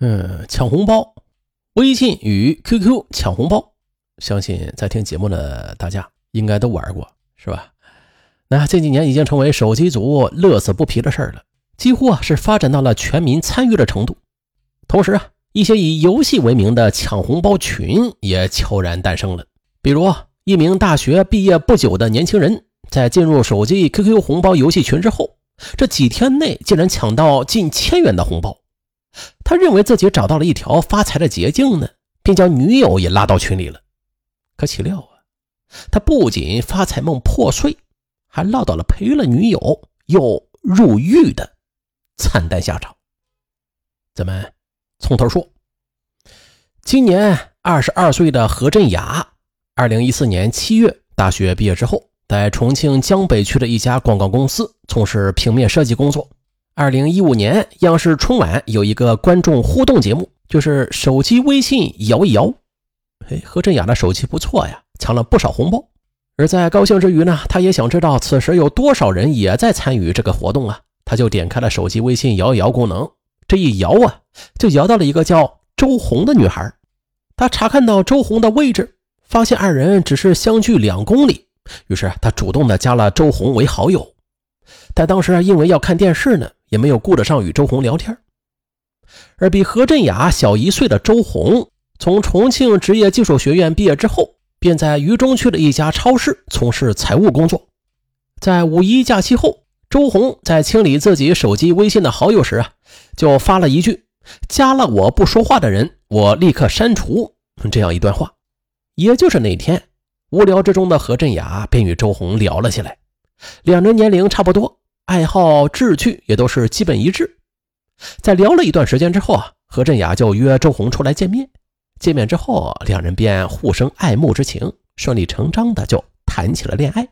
嗯，抢红包，微信与 QQ 抢红包，相信在听节目的大家应该都玩过，是吧？那这几年已经成为手机族乐此不疲的事儿了，几乎啊是发展到了全民参与的程度。同时啊，一些以游戏为名的抢红包群也悄然诞生了。比如一名大学毕业不久的年轻人，在进入手机 QQ 红包游戏群之后，这几天内竟然抢到近千元的红包。他认为自己找到了一条发财的捷径呢，便将女友也拉到群里了。可岂料啊，他不仅发财梦破碎，还落到了赔了女友又入狱的惨淡下场。咱们从头说。今年二十二岁的何振雅，二零一四年七月大学毕业之后，在重庆江北区的一家广告公司从事平面设计工作。二零一五年，央视春晚有一个观众互动节目，就是手机微信摇一摇。嘿，何振雅的手气不错呀，抢了不少红包。而在高兴之余呢，他也想知道此时有多少人也在参与这个活动啊。他就点开了手机微信摇一摇功能，这一摇啊，就摇到了一个叫周红的女孩。他查看到周红的位置，发现二人只是相距两公里，于是他主动的加了周红为好友。但当时因为要看电视呢。也没有顾得上与周红聊天，而比何振雅小一岁的周红，从重庆职业技术学院毕业之后，便在渝中区的一家超市从事财务工作。在五一假期后，周红在清理自己手机微信的好友时啊，就发了一句：“加了我不说话的人，我立刻删除。”这样一段话。也就是那天，无聊之中的何振雅便与周红聊了起来，两人年龄差不多。爱好志趣也都是基本一致，在聊了一段时间之后啊，何振雅就约周红出来见面。见面之后，两人便互生爱慕之情，顺理成章的就谈起了恋爱。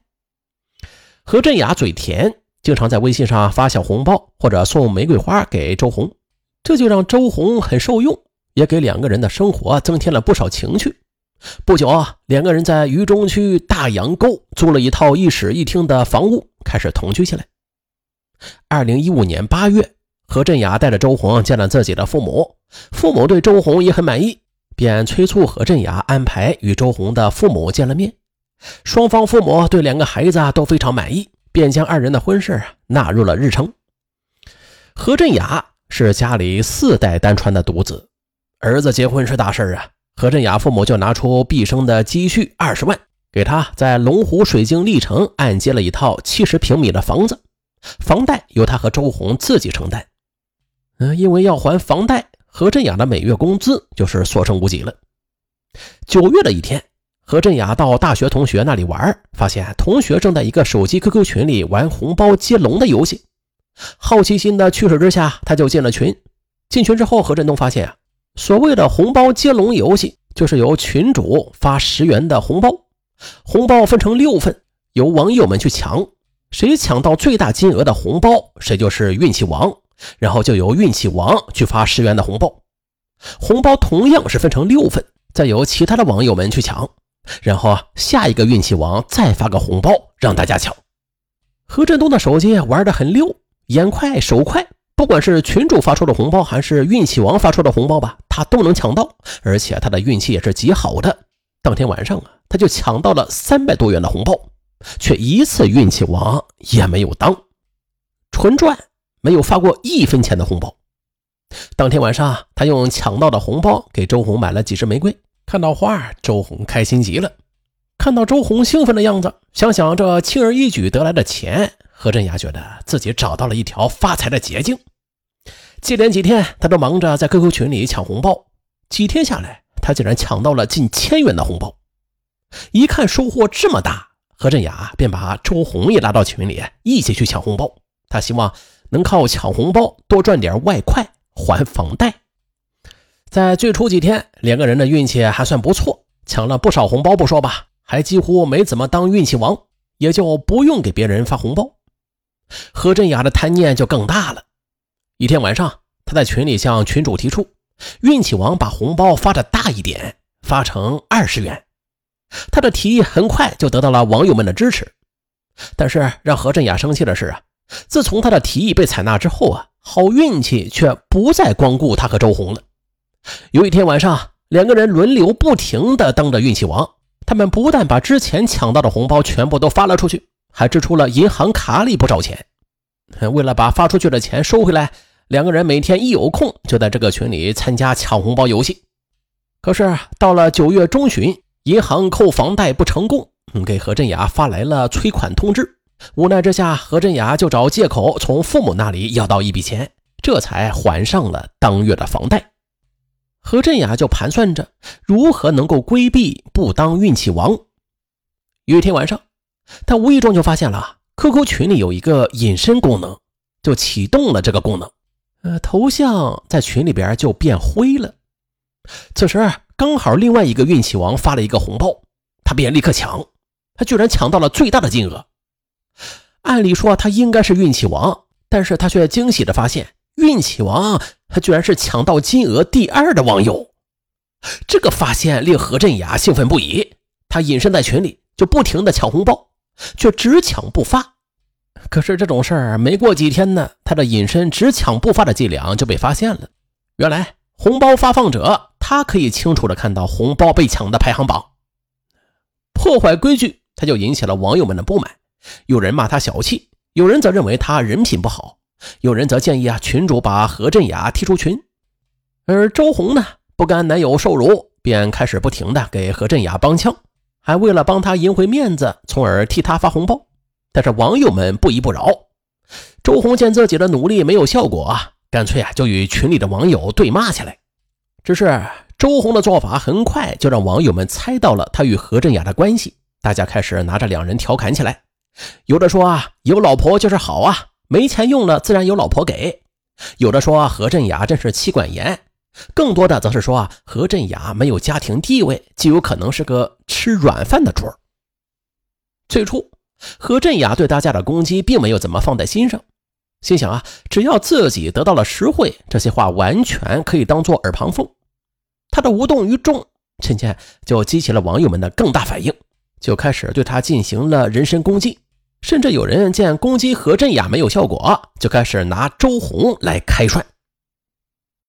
何振雅嘴甜，经常在微信上发小红包或者送玫瑰花给周红，这就让周红很受用，也给两个人的生活增添了不少情趣。不久啊，两个人在渝中区大洋沟租了一套一室一厅的房屋，开始同居起来。二零一五年八月，何振雅带着周红见了自己的父母，父母对周红也很满意，便催促何振雅安排与周红的父母见了面。双方父母对两个孩子都非常满意，便将二人的婚事纳入了日程。何振雅是家里四代单传的独子，儿子结婚是大事啊，何振雅父母就拿出毕生的积蓄二十万，给他在龙湖水晶丽城按揭了一套七十平米的房子。房贷由他和周红自己承担。嗯，因为要还房贷，何振雅的每月工资就是所剩无几了。九月的一天，何振雅到大学同学那里玩，发现同学正在一个手机 QQ 群里玩红包接龙的游戏。好奇心的驱使之下，他就进了群。进群之后，何振东发现啊，所谓的红包接龙游戏，就是由群主发十元的红包，红包分成六份，由网友们去抢。谁抢到最大金额的红包，谁就是运气王。然后就由运气王去发十元的红包，红包同样是分成六份，再由其他的网友们去抢。然后啊，下一个运气王再发个红包让大家抢。何振东的手机玩得很溜，眼快手快，不管是群主发出的红包，还是运气王发出的红包吧，他都能抢到。而且他的运气也是极好的。当天晚上啊，他就抢到了三百多元的红包。却一次运气王也没有当，纯赚，没有发过一分钱的红包。当天晚上，他用抢到的红包给周红买了几支玫瑰。看到花，周红开心极了。看到周红兴奋的样子，想想这轻而易举得来的钱，何振雅觉得自己找到了一条发财的捷径。接连几天，他都忙着在 QQ 群里抢红包。几天下来，他竟然抢到了近千元的红包。一看收获这么大。何振雅便把周红也拉到群里，一起去抢红包。他希望能靠抢红包多赚点外快还房贷。在最初几天，两个人的运气还算不错，抢了不少红包不说吧，还几乎没怎么当运气王，也就不用给别人发红包。何振雅的贪念就更大了。一天晚上，他在群里向群主提出，运气王把红包发的大一点，发成二十元。他的提议很快就得到了网友们的支持，但是让何振雅生气的是啊，自从他的提议被采纳之后啊，好运气却不再光顾他和周红了，有一天晚上，两个人轮流不停地当着运气王，他们不但把之前抢到的红包全部都发了出去，还支出了银行卡里不少钱。为了把发出去的钱收回来，两个人每天一有空就在这个群里参加抢红包游戏。可是到了九月中旬，银行扣房贷不成功，给何振雅发来了催款通知。无奈之下，何振雅就找借口从父母那里要到一笔钱，这才还上了当月的房贷。何振雅就盘算着如何能够规避不当运气王。有一天晚上，他无意中就发现了 QQ 群里有一个隐身功能，就启动了这个功能。呃，头像在群里边就变灰了。此时刚好另外一个运气王发了一个红包，他便立刻抢，他居然抢到了最大的金额。按理说他应该是运气王，但是他却惊喜的发现，运气王他居然是抢到金额第二的网友。这个发现令何振雅兴奋不已，他隐身在群里就不停的抢红包，却只抢不发。可是这种事儿没过几天呢，他的隐身只抢不发的伎俩就被发现了。原来红包发放者他可以清楚的看到红包被抢的排行榜，破坏规矩，他就引起了网友们的不满。有人骂他小气，有人则认为他人品不好，有人则建议啊群主把何振雅踢出群。而周红呢，不甘男友受辱，便开始不停的给何振雅帮腔，还为了帮他赢回面子，从而替他发红包。但是网友们不依不饶，周红见自己的努力没有效果啊，干脆啊就与群里的网友对骂起来。只是周红的做法很快就让网友们猜到了他与何振雅的关系，大家开始拿着两人调侃起来。有的说啊，有老婆就是好啊，没钱用了自然有老婆给；有的说何振雅真是妻管严，更多的则是说啊，何振雅没有家庭地位，极有可能是个吃软饭的主儿。最初，何振雅对大家的攻击并没有怎么放在心上，心想啊，只要自己得到了实惠，这些话完全可以当做耳旁风。他的无动于衷，渐渐就激起了网友们的更大反应，就开始对他进行了人身攻击。甚至有人见攻击何振雅没有效果，就开始拿周红来开涮。